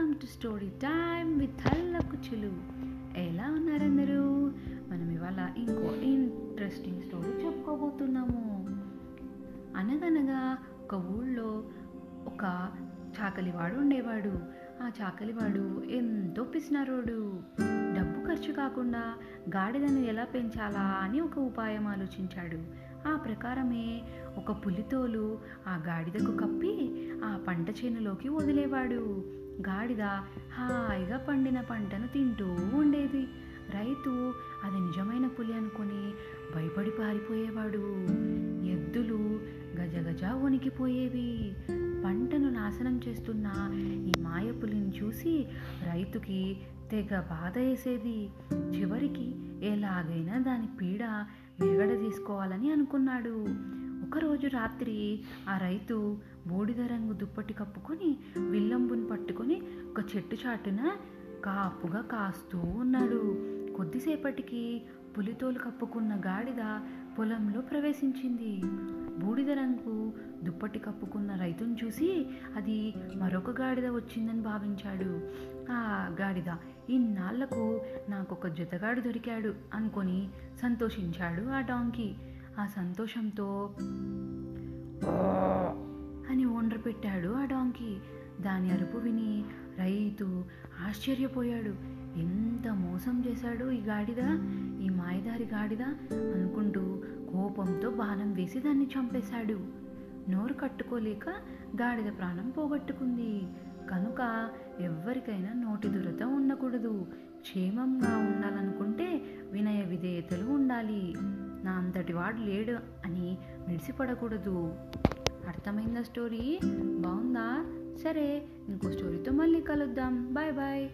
To story time with హల్లకుచులు ఎలా ఉన్నారందరూ? మనం ఇవాళ ఇంకో ఇంట్రెస్టింగ్ స్టోరీ చెప్పుకోబోతున్నాము. అనగనగా ఒక ఊళ్ళో ఒక చాకలివాడు ఉండేవాడు. ఆ చాకలివాడు ఎంతో పిసినారోడు. డబ్బు ఖర్చు కాకుండా గాడిదను ఎలా పెంచాలా అని ఒక ఉపాయం ఆలోచించాడు. ఆ ప్రకారమే ఒక పులితోలు ఆ గాడిదకు కప్పి ఆ పంట చేనులోకి వదిలేవాడు. గాడిద హాయిగా పండిన పంటను తింటూ ఉండేది. రైతు అది నిజమైన పులి అనుకొని భయపడి పారిపోయేవాడు. ఎద్దులు గజగజ వణికిపోయేవి. పంటను నాశనం చేస్తున్న ఈ మాయ పులిని చూసి రైతుకి తెగ బాధ వేసేది. చివరికి ఎలాగైనా దాని పీడ విరగడ తీసుకోవాలని అనుకున్నాడు. ఒకరోజు రాత్రి ఆ రైతు బూడిద రంగు దుప్పటి కప్పుకొని విల్లంబుని చెట్టు చాటున కాపుగా కాస్తూ ఉన్నాడు. కొద్దిసేపటికి పులితోలు కప్పుకున్న గాడిద పొలంలో ప్రవేశించింది. బూడిద రంగు దుప్పటి కప్పుకున్న రైతును చూసి అది మరొక గాడిద వచ్చిందని భావించాడు. ఆ గాడిద ఇన్నాళ్ళకు నాకొక జతగాడు దొరికాడు అనుకొని సంతోషించాడు ఆ డాంకీ. ఆ సంతోషంతో అని ఓండ్ర పెట్టాడు ఆ డాంకీ. దాని అరుపు విని రైతు ఆశ్చర్యపోయాడు. ఎంత మోసం చేశాడు ఈ గాడిద? ఈ మాయదారి గాడిద? అనుకుంటూ కోపంతో బాణం వేసి దాన్ని చంపేశాడు. నోరు కట్టుకోలేక గాడిద ప్రాణం పోగొట్టుకుంది. కనుక ఎవ్వరికైనా నోటి దురత ఉండకూడదు. క్షేమంగా ఉండాలనుకుంటే వినయ విధేయతలు ఉండాలి. నా అంతటి వాడు లేడు అని మిడిసిపడకూడదు అర్థమైందా స్టోరీ? బాగుందా? సరే ఇంకో స్టోరీతో మళ్ళీ కలుద్దాం. Bye bye.